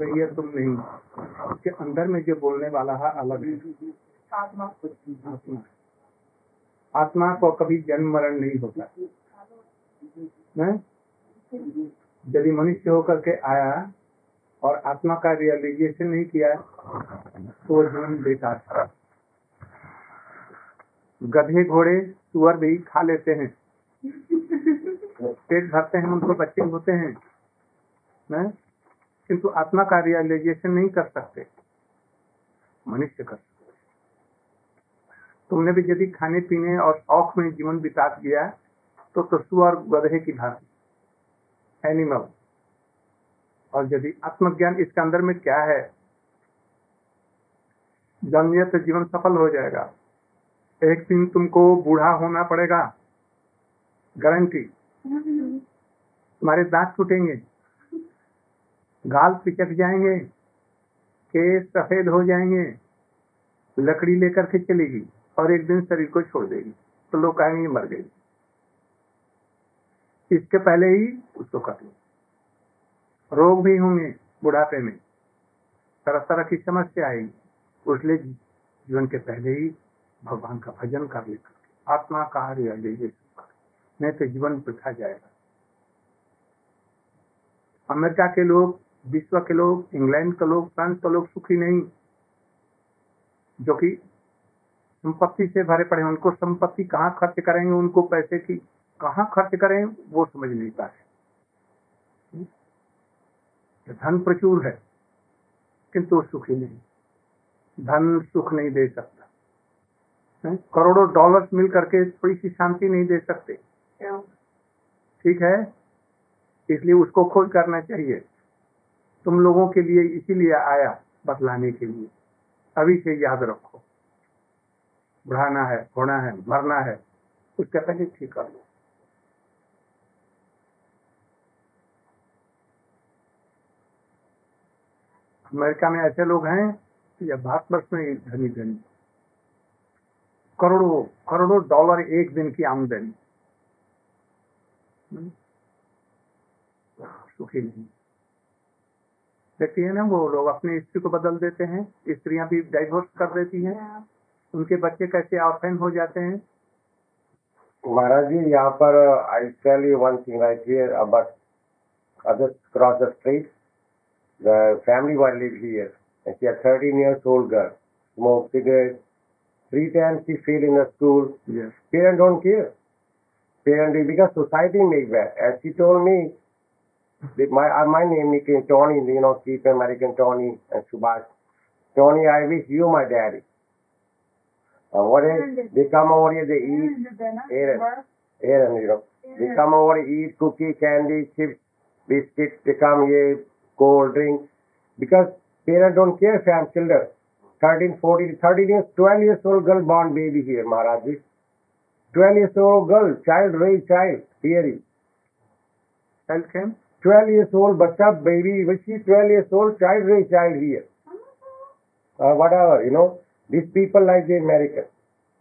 रही है तुम नहीं। उसके अंदर में जो बोलने वाला है अलग है। आत्मा। आत्मा। आत्मा को कभी जन्म मरण नहीं होता। हैं? यदि मनुष्य होकर के आया और आत्मा का रियलाइजेशन नहीं किया तो वो जीवन बेकार था। गधे घोड़े सुअर भी खा लेते हैं। पेट भरते हैं उनको बच्चे होते हैं। हैं? किंतु आत्मा का रियलाइजेशन नहीं कर सकते। मनुष्य कर सकते। तुमने भी यदि खाने पीने और शौक में जीवन बिता दिया तो तो सुअर गधे की भांति एनिमल और यदि आत्मज्ञान इसके अंदर में क्या है जानिए तो जीवन सफल हो जाएगा। एक दिन तुमको बूढ़ा होना पड़ेगा गारंटी तुम्हारे दांत टूटेंगे। गाल पिचक जाएँगे, केस सफ़ेद हो जाएँगे, लकड़ी लेकर के चलेगी और एक दिन शरीर को छोड़ देगी तो लोग कहेंगे मर गई इसके पहले ही उसको कर रोग भी होंगे बुढ़ापे में तरह तरह की समस्या आएगी। उसलिए जीवन के पहले ही भगवान का भजन कर लेकर आत्मा का रियलाइजेशन नहीं तो जीवन बिखा जाएगा। अमेरिका के लोग विश्व के लोग इंग्लैंड के लोग फ्रांस के लोग सुखी नहीं। जो कि संपत्ति से भरे पड़े उनको संपत्ति कहाँ खर्च करेंगे उनको पैसे की कहाँ खर्च करें वो समझ नहीं पाते। धन प्रचुर है किंतु सुखी नहीं। धन सुख नहीं दे सकता। हैं? करोड़ों डॉलर्स मिल करके थोड़ी सी शांति नहीं दे सकते। ठीक है? इसलिए उसको खोज करना चाहिए। तुम लोगों के लिए इसीलिए आया बतलाने के लिए। अभी से याद रखो। बढ़ाना है होना है, मरना है, उसके पहले ठीक कर लो। अमेरिका में ऐसे लोग हैं या भारतवर्ष में धनी धनी करोड़ों करोड़ों डॉलर एक दिन की आमदनी। हम्म? सुखी नहीं। व्यक्ति है ना वो लोग अपने स्त्री को बदल देते हैं। स्त्रिया भी डाइवोर्स कर देती है। उनके बच्चे कैसे ऑर्फेन हो जाते हैं? महाराज जी यहाँ पर I tell you one thing I hear about other cross the street the family wise live here and she is 13 years old girl smoke cigarette three times she fail in school yes don't care parents because society make that age she told me my uh, my name is Tony you know keep American Tony and Subhash Tony I wish you my daddy And what is they come over here they eat Aaron. Aaron, you know. They come over, eat cookie, candy, chips, biscuits, they come here, cold drink. Because parents don't care if I'm children. 13, 14, 13 years, 12 years old girl born baby here, Maharaj. 12 years old girl, child, raised child, hearing. Child came? Twelve years old बच्चा baby which twelve years old child रे child here whatever you know this people like the American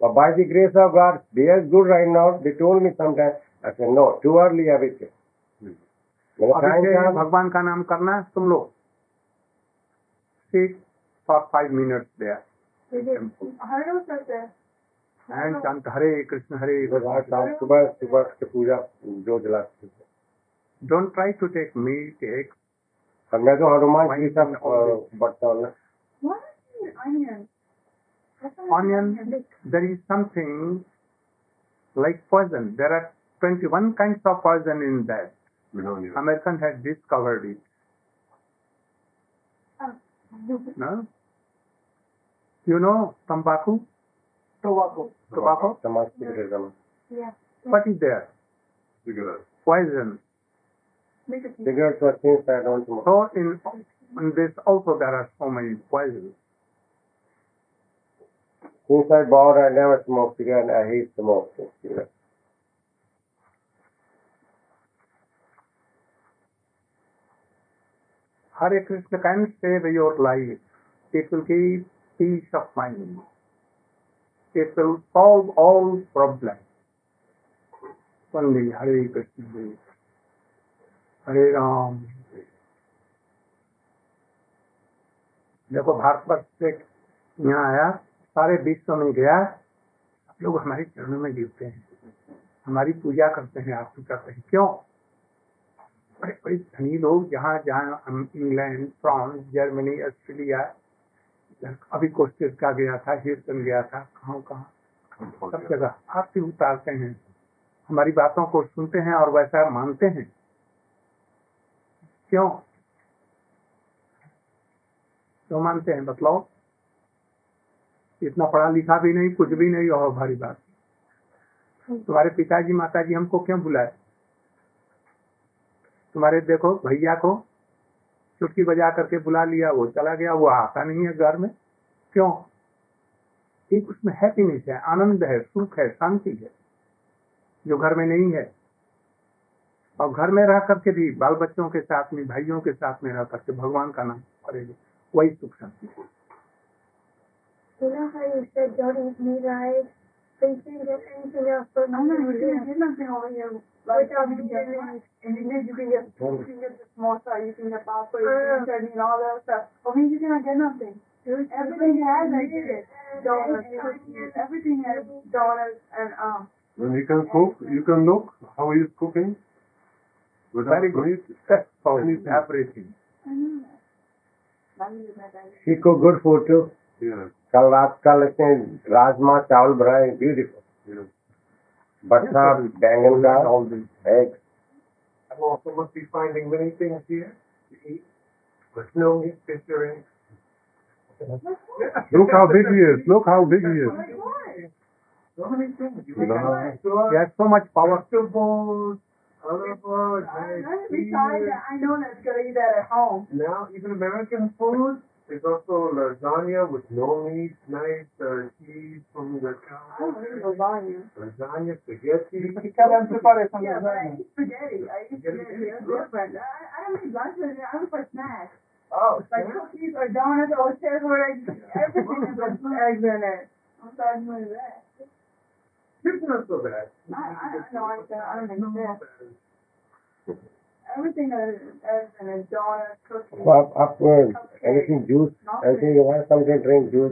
by the grace of God they are good right now they told me some time no too early अभी से भगवान का नाम करना है। तुम लोग फाइव मिनट हरे कृष्ण हरे सुबह सुबह पूजा जो जला थे don't try to take meat egg और मैं तो हनुमान जी सब बढ़ता हूँ ना What is onion? onion there is something like poison there are 21 kinds of poison in that american had discovered it no you know tobacco tobacco tobacco समाज की गिरदम Yeah. what is there poison Make it cigarettes or things that I don't smoke. so in, in this also there are so many poisons Since I bought, I never smoked cigarette. I hate smoking cigarette. Hare Krishna can save your life. It will give peace of mind. It will solve all problems. Only Hare Krishna. Hare Ram. देखो भारतवर्ष से यहाँ आया, सारे विश्व में गया। सब लोग हमारे चरणों में गिरते हैं। हमारी पूजा करते हैं, आरती करते हैं। क्यों? बड़े बड़े धनी लोग जहाँ जहाँ इंग्लैंड, फ्रांस, जर्मनी, ऑस्ट्रेलिया, अभी कोस्टेरिका गया था, ह्यूस्टन गया था। कहाँ कहाँ? सब जगह। आरती उतारते हैं। हमारी बातों को सुनते हैं और वैसा मानते हैं। क्यों? क्यों मानते हैं? बतलाओ इतना पढ़ा लिखा भी नहीं, कुछ भी नहीं, और भारी बात। तुम्हारे पिताजी, माताजी हमको क्यों बुलाए? तुम्हारे देखो, भैया को चुटकी बजा करके बुला लिया, वो चला गया, वो आता नहीं है घर में। क्यों? एक उसमें हैप्पीनेस है, आनंद है, सुख है, शांति है, जो घर में नहीं है। और घर में रह करके भी बाल बच्चों के साथ में भाइयों के साथ में रह करके भगवान का नाम करेंगे वही सुख शांति है Uh. Everything has cookies, everything has donuts and um. When you can cook, you can look how he is cooking. Without Very good. meat. That's for Anything. everything. I know that. Not even that I- She cook good food too. Yeah, कल रात कल इसने राजमा चावल बनाए beautiful yeah. भट्टा बैंगन का All this. Egg I also must be finding many things here to eat. But no meat, fish, or eggs. Look how big he is. Look how big he is. Like what? So many things. You No. can store He has so much power. vegetables, other foods, I, eggs, I, besides that, I know that's gonna eat that at home. Now, even American food, there's also lasagna with no meat, nice uh, cheese from the I cow. don't eat lasagna. Lasagna, spaghetti. Yeah, but I eat spaghetti. I eat spaghetti. That's different. I, I don't eat lunch. I don't for snacks. Oh, Like cookies or donuts or whatever. Everything is with eggs in it. I'm sorry to say that. It's not so bad. I, I, no, I, I don't understand. Everything that. is eggs in it, donuts, cookies. तो आप आप anything juice anything you want something drink juice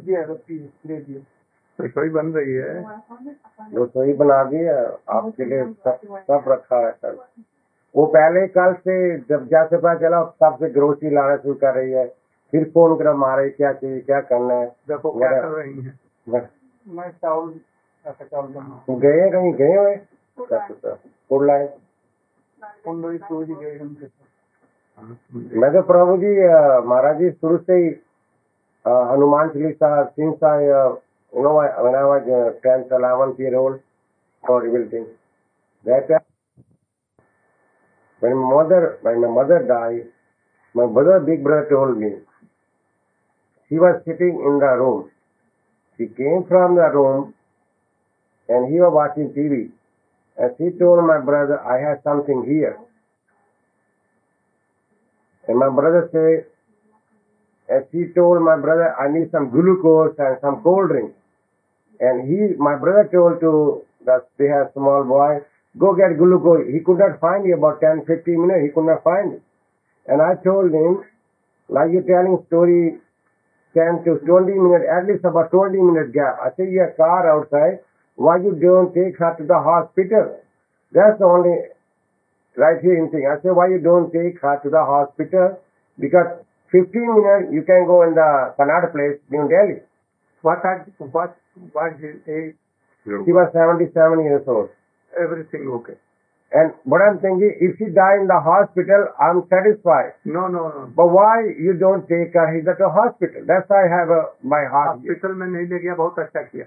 रसोई बन रही है You want? Something? I find it. रसोई बना दी है आपके लिए सब सब रखा है सर वो पहले कल से जब जैसे पता चला सबसे ग्रोसरी लाना शुरू कर रही है। फिर फ़ोन कर मारे क्या चाहिए क्या करना है? देखो क्या कर रही है? बस मैं चावल गए कहीं गए हुए साथ मैं तो प्रभु जी महाराज जी शुरू से ही Hanuman Chalisa since I you know when I was 10th 11th year old for rebuilding that uh, when my mother when my mother died my brother big brother told me he was sitting in the room he came from the room and he was watching tv and he told my brother i have something here and my brother said, and she told my brother, I need some glucose and some cold drink. And he, my brother told to that they have small boy, go get glucose. He could not find it about 10, 15 minutes. He could not find it. And I told him, like you're telling story 10 to 20 minutes, at least about 20 minute gap. I say, your car outside. Why you don't take her to the hospital? That's the only right here in thing. I say, why you don't take her to the hospital? Because 15 minutes you can go in the Kannada place, New Delhi. what are what what his age She was 77 years old. everything okay And what I'm thinking, if she die in the hospital, I'm satisfied. no no no But why you don't take her here to hospital? That's why I have a, my heart. here. Hospital में नहीं ले गया बहुत अच्छा किया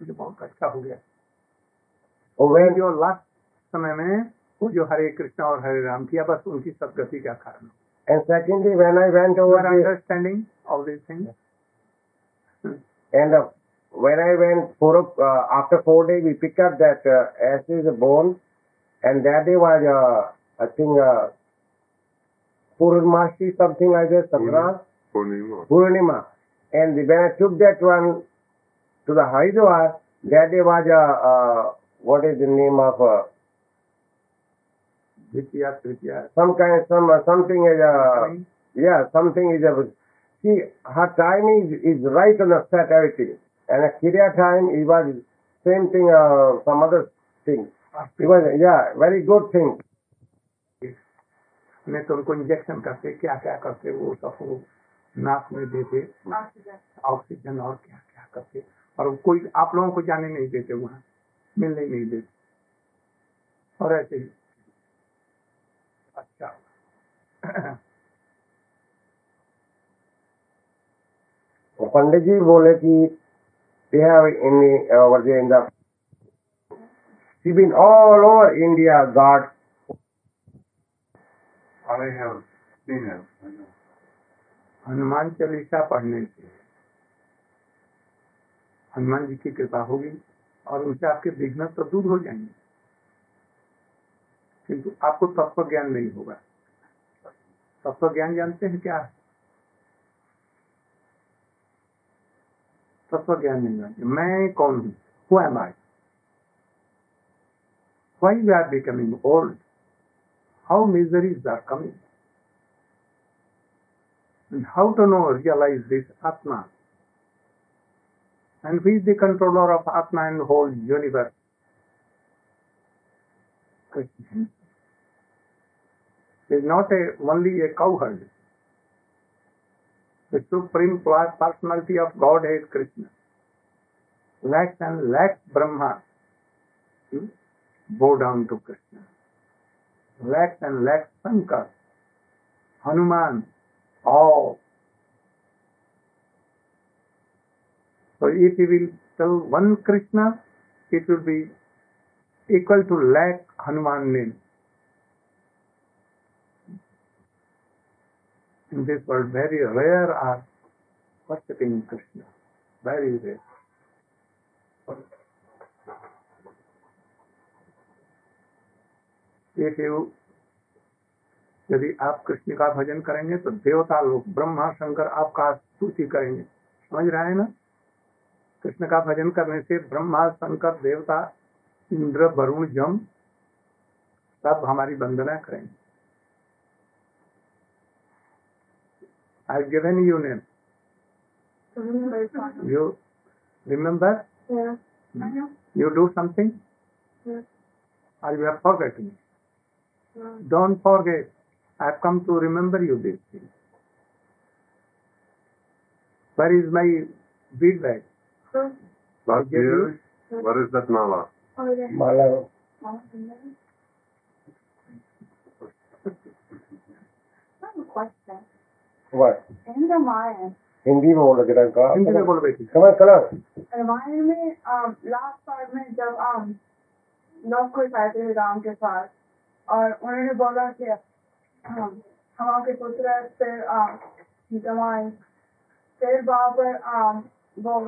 मुझे बहुत अच्छा हो गया। और वेन योर लास्ट समय में वो जो हरे कृष्णा और हरे राम किया बस उनकी सदगति का कारण and secondly when I went over understanding of this thing and when I went four after four day we pick up that S is a bone and that day was I think Purnamasi something I guess Purnima Purnima and when I took that one to the Haridwar, that day was uh, uh, what is the name of uh, द्वितीया तृतीया some kind some uh, something is uh, yeah something is uh, see her time is is right on the set everything and a Kirya time it was same thing uh, some other thing it was yeah very good thing नहीं तो उनको injection करते क्या क्या करते वो सब वो नाक में देते ऑक्सीजन और क्या क्या करते और कोई आप लोगों को जाने नहीं देते वहाँ मिलने नहीं देते। और ऐसे ही। अच्छा। पंडित जी बोले कि they have in over there in the sea been all over India God I have been Hanuman Chalisa पढ़ने के लिए। हनुमान जी की कृपा होगी और उनसे आपके विघ्न तो दूर हो जाएँगे, किंतु आपको तत्व ज्ञान नहीं होगा। तत्व ज्ञान जानते हैं क्या? तत्व ज्ञान नहीं जानते। मैं कौन हूँ? Who am I why we are becoming old? How miseries are coming and how to know, realize this atma? And who is the controller of atma and whole universe krishna is not a only a cowherd the supreme personality of godhead krishna lakhs and lakhs brahma hmm, bow down to krishna lakhs and lakhs shankar hanuman all So if you will tell one Krishna, it will be equal to lakh Hanuman name. In this world, very rare are worshipping Krishna. Very rare. If you यदि आप कृष्ण का भजन करेंगे तो देवता लोग ब्रह्मा शंकर आपका स्तुति करेंगे समझ रहे हैं ना कृष्ण का भजन करने से ब्रह्मा शंकर देवता इंद्र वरुण जम सब हमारी वंदना करेंगे। I given you name you remember you do something I you forget getting don't forget I have come to remember you this thing where is my feedback Last year, what is that mala? Oh, yeah. Mala I have a question. what In Ramayana, Hindi में बोलो जरा का हिंदी में बोलो बेटी रामायण में um, last part में जब um, लोग कोई आए थे राम के पास और उन्होंने बोला कि um, हम आपके पुत्र फिर um, सीता फिर वहाँ पर um, वो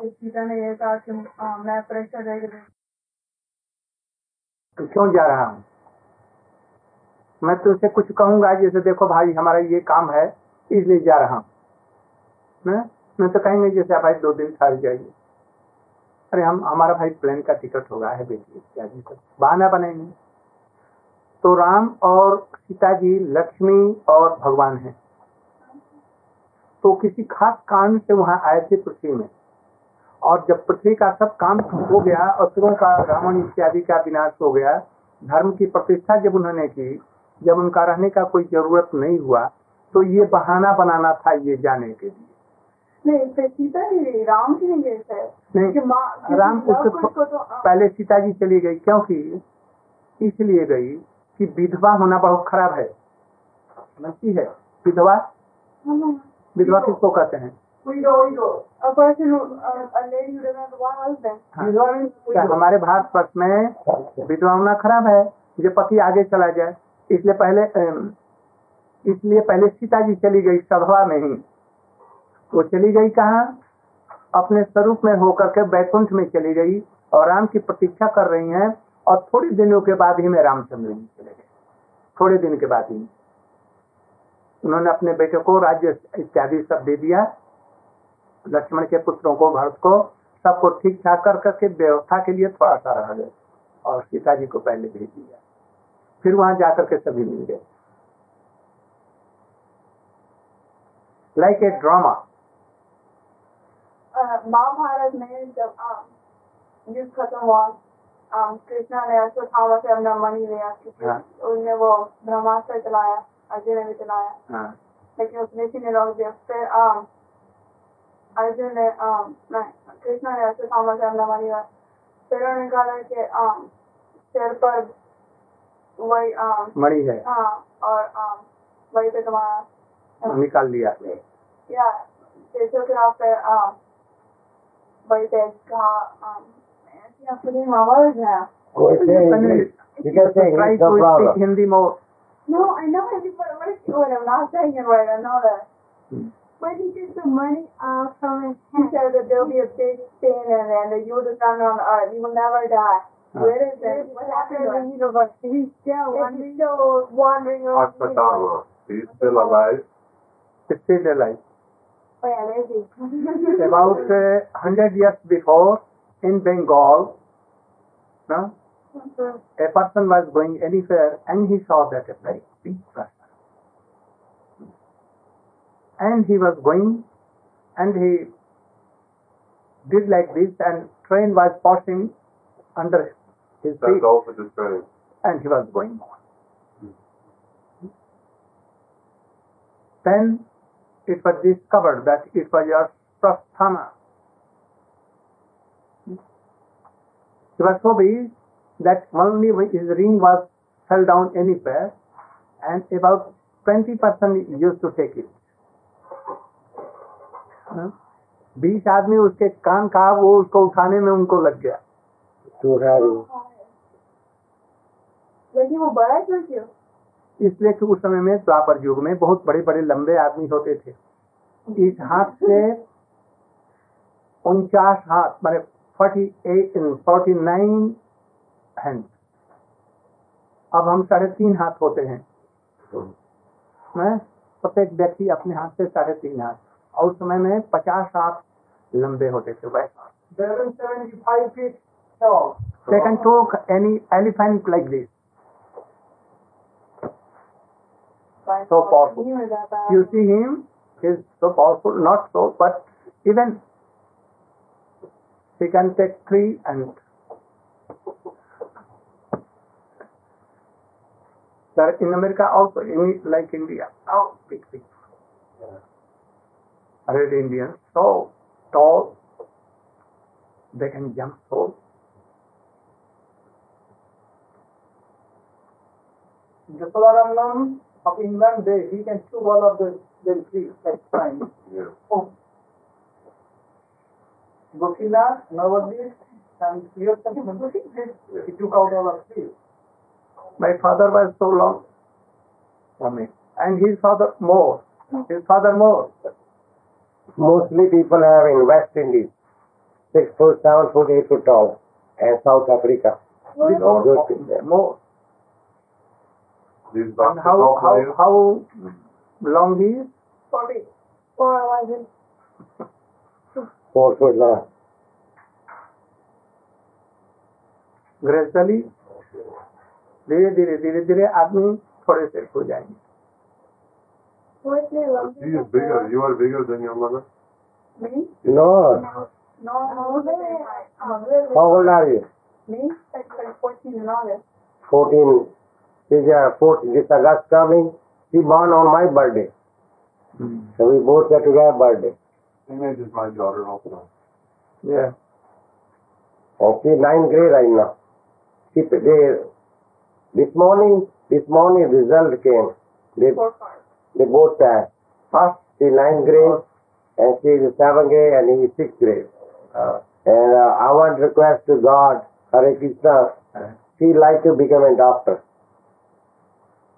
ने ये कहा कि तो क्यों जा रहा हूँ? मैं तुमसे कुछ कहूँगा जैसे देखो भाई, हमारा ये काम है, इसलिए जा रहा हूँ। मैं मैं तो कहेंगे जैसे भाई दो दिन ठहर जाइए। अरे, हम, हमारा भाई प्लेन का टिकट होगा, है बेटी सब बहाना बनेंगे। तो राम और सीता जी, लक्ष्मी और भगवान हैं। तो किसी खास कारण से वहाँ आए थे पृथ्वी में। और जब पृथ्वी का सब काम हो गया असुरों का रावण इत्यादि का विनाश हो गया धर्म की प्रतिष्ठा जब उन्होंने की जब उनका रहने का कोई ज़रूरत नहीं हुआ तो ये बहाना बनाना था ये जाने के लिए। नहीं सीता ही गई राम की नहीं गए नहीं राम तो um, पहले सीता जी चली गई क्योंकि इसलिए गई कि विधवा होना बहुत खराब है। समझती है? विधवा? विधवा किसको कहते हैं? A person who, uh, a lady who doesn't have one husband. हाँ। क्या हमारे भारत वर्ष में विधवा होना खराब है जो पति आगे चला जाए इसलिए पहले इसलिए पहले सीता जी चली गई सभा में ही। वो चली गई कहा? अपने स्वरूप में होकर के बैकुंठ में चली गई और राम की प्रतीक्षा कर रही हैं और थोड़े दिनों के बाद ही में रामचंद्र जी चले गए। थोड़े दिन के बाद ही। उन्होंने अपने बेटे को राज्य इत्यादि सब दे दिया। लक्ष्मण के पुत्रों को भरत को सबको ठीक ठाक कर करके व्यवस्था के लिए थोड़ा सा रह गए और सीता जी को पहले भेज दिया। फिर वहाँ जाकर के सभी मिल गए। लाइक ए ड्रामा महाभारत में जब युद्ध खत्म हुआ कृष्णा ने अश्वत्थामा से अपना मणि लिया हाँ। उनने वो ब्रह्मास्त्र चलाया अर्जुन ने भी चलाया। हाँ। लेकिन उसने ऋषि ने रोक दिया। फिर अर्जुन ने कृष्णा ने अश्वत्थामा से अपना मणि लिया फिर उन्होंने निकाला कि सिर पर वही मणि है हाँ और वही पे तुम्हारा निकाल लिया या जैसे कि आप um, वही पे कहा um, ऐसी है. Hindi more. No, I know it, but what is what I'm not saying it right. I know that. Hmm. Where did you get the money uh, from his He hand? said that there'll be a big stain in it, and that you will stand on the earth. You will never die. Where is it? What happened to the him? universe. He's still wandering. he's still wandering around. the universe. Ashwatthama. He's still alive. Still alive. Oh yeah, there's he. About uh, hundred years before, in Bengal, no, a person was going anywhere and he saw that a very big person. And he was going and he did like this and train was passing under his feet That's all for the train. and he was going on. Then it was discovered that it was a prasthana. He was so big that only his ring was fell down anywhere and about 20 person used to take it. हाँ? बीस आदमी उसके कान का वो उसको उठाने में उनको लग गया have लेकिन वो बड़ा क्यों क्यों? इसलिए कि उस समय में द्वापर युग में बहुत बड़े बड़े लंबे आदमी होते थे इस हाथ से उनचास हाथ माने forty eight forty nine hand अब हम साढ़े तीन हाथ होते हैं हैं? प्रत्येक व्यक्ति अपने हाथ से साढ़े तीन हाथ और उस समय में पचास हाथ लंबे होते थे वह second took any elephant like this so powerful you see him is so powerful not so but even he can take three and sir in America और like India out pick pick Red Indians, so tall, they can jump so. Jasavarnam of England, they, he can chew all of the, the trees, like fine. Yeah. Oh. Gokinath, Navadvip, and Priyatam, he took out all of trees. My father was so long for me, and his father more, his father more Mostly people have in West Indies, six foot, seven foot, eight foot tall, and South Africa. With all, Good. more. These And basketball how, how, players. how long he is? Forty. Four eleven. Four foot long. Gradually धीरे धीरे धीरे धीरे आदमी थोड़े से हो जाएंगे What's the He is bigger. You are bigger than your mother. Me? No. No, no, the same height. How old are you? Me? Like, like 14 in August. 14. She's uh, 14. This August coming. She born on my birthday. So we both get together birthday. Same age as my daughter also. Yeah. Okay, she ninth grade right now. She, they, this morning, this morning result came. They, Four cars. They both passed. First, She ninth grade and she is seventh grade and he is sixth grade. uh, And uh, I want to request to God, Hare Krishna, uh, she like to become a doctor.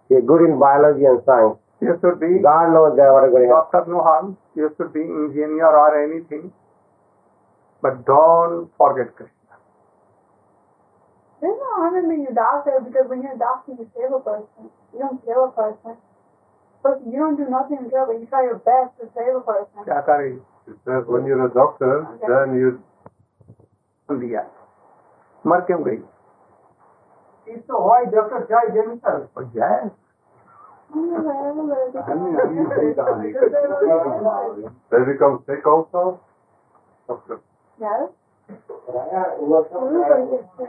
She is good in biology and science. you should be God knows that what is going to doctor no harm. You should be engineer or anything. but don't forget Krishna. There's no harm in being a doctor because when you're a doctor, you save a person. You don't kill a person. But you don't do nothing to kill, but you try your best to save a person. क्या करे It says when you're a doctor, then you दिया मर क्यों गई So why Dr. Chai Jensen? और yes, they become sick also. Doctor. Yes?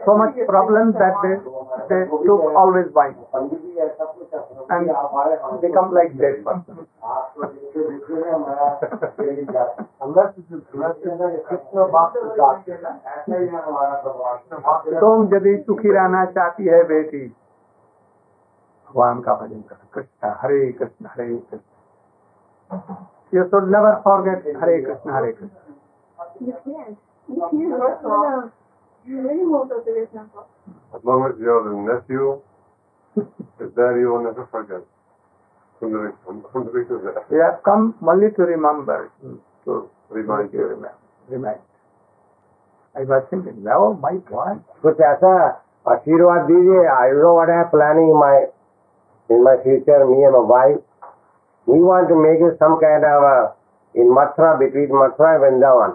So much problem that they, they took always wine and become like dead person. ही है तुम यदि सुखी रहना चाहती है बेटी भगवान का भजन कर। Krishna Hare Krishna Hare Krishna. You should never forget Hare Krishna Hare Krishna. You can't. You can't. First of all, you really moved up to this temple. As long as you're the nephew, is there you will never forget. Sundari, Sundari is there. We have come only to remember, to Remind to you. remind. remind. I was thinking, oh my God, कुछ ऐसा आशीर्वाद दीजिए I know what I planning in my in my future me and my wife we want to make it some kind of in Mathura between Mathura and Vrindavan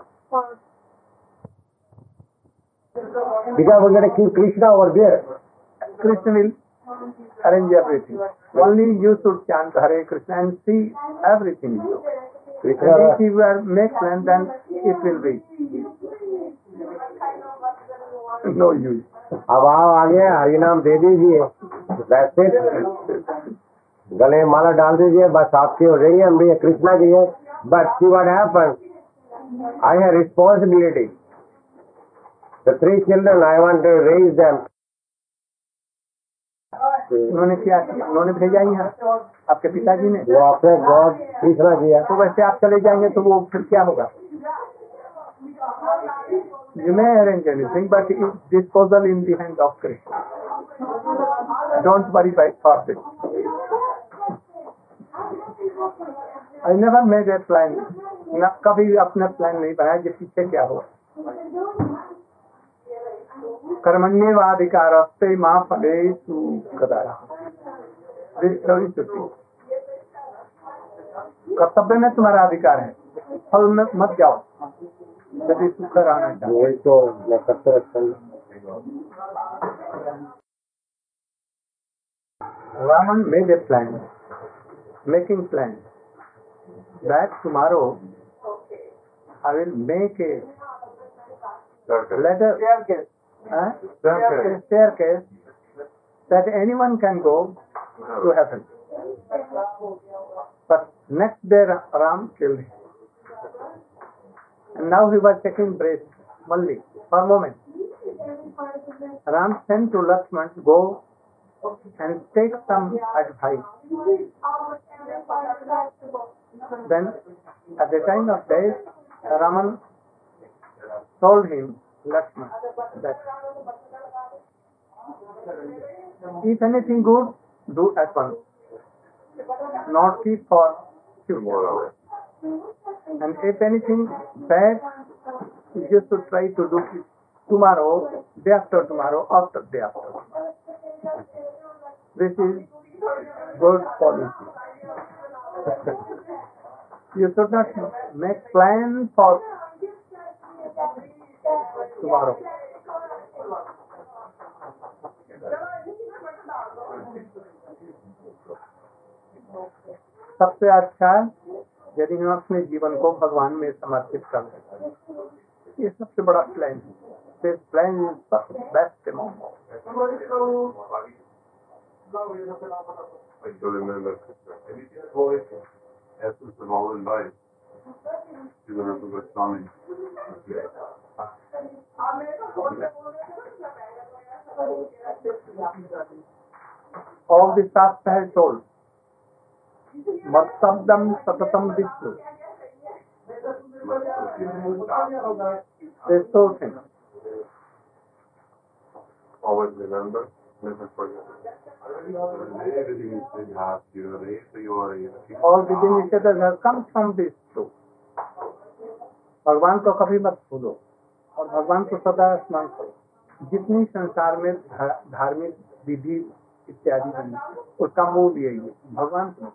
Because we're going to keep krishna over there Krishna will arrange everything. Only you should chant Hare Krishna and see everything. krishna And if you make plan, then it will be no use. अब आओ आगे हरि नाम दे दीजिए वैसे गले माला डाल दीजिए बस आपकी हो जाएगी हम भी कृष्णा की है but see what happen I have responsibility the three children I want to raise them उन्होंने क्या उन्होंने भेजा ही यहाँ आपके पिताजी ने वो आपने गॉड कृष्णा किया तो वैसे आप चले जाएँगे तो वो फिर क्या होगा You may arrange anything, but it's disposal in the hand of Krishna. Don't worry by for this. I never made a plan. न कभी अपना प्लान नहीं बनाया कि पीछे क्या हो कर्मण्यवाधिकार से माँ कर्तव्य में तुम्हारा अधिकार है। फल में मत जाओ। यदि सुख made a plan making plan that tomorrow I will make a letter huh? Staircase. staircase that anyone can go to heaven. But next day Ram killed him. And now he was taking breath only for a moment. Ram sent to Lakshman, go and take some advice. Then, at the time of death, Raman told him, Lakshman, if anything good, do at once, not keep for. Tomorrow. And if anything bad, you should try to do it tomorrow, day after tomorrow, after day after tomorrow. This is good policy. you should not make plans for tomorrow. सबसे अच्छा यदि हम अपने जीवन को भगवान में समर्पित कर दें ये सबसे बड़ा प्लान है this plan is best all in life. You remember what All the Shastra has told. Matsabdam satatam vishnu. There's so things. Always remember, never forget. Everything is in heart, you are here, you. All the initiatives have come from this truth. भगवान को कभी मत भूलो और भगवान को सदा स्मरण करो। जितनी संसार में धार्मिक विधि इत्यादि बनी, उसका मूल यही है। भगवान को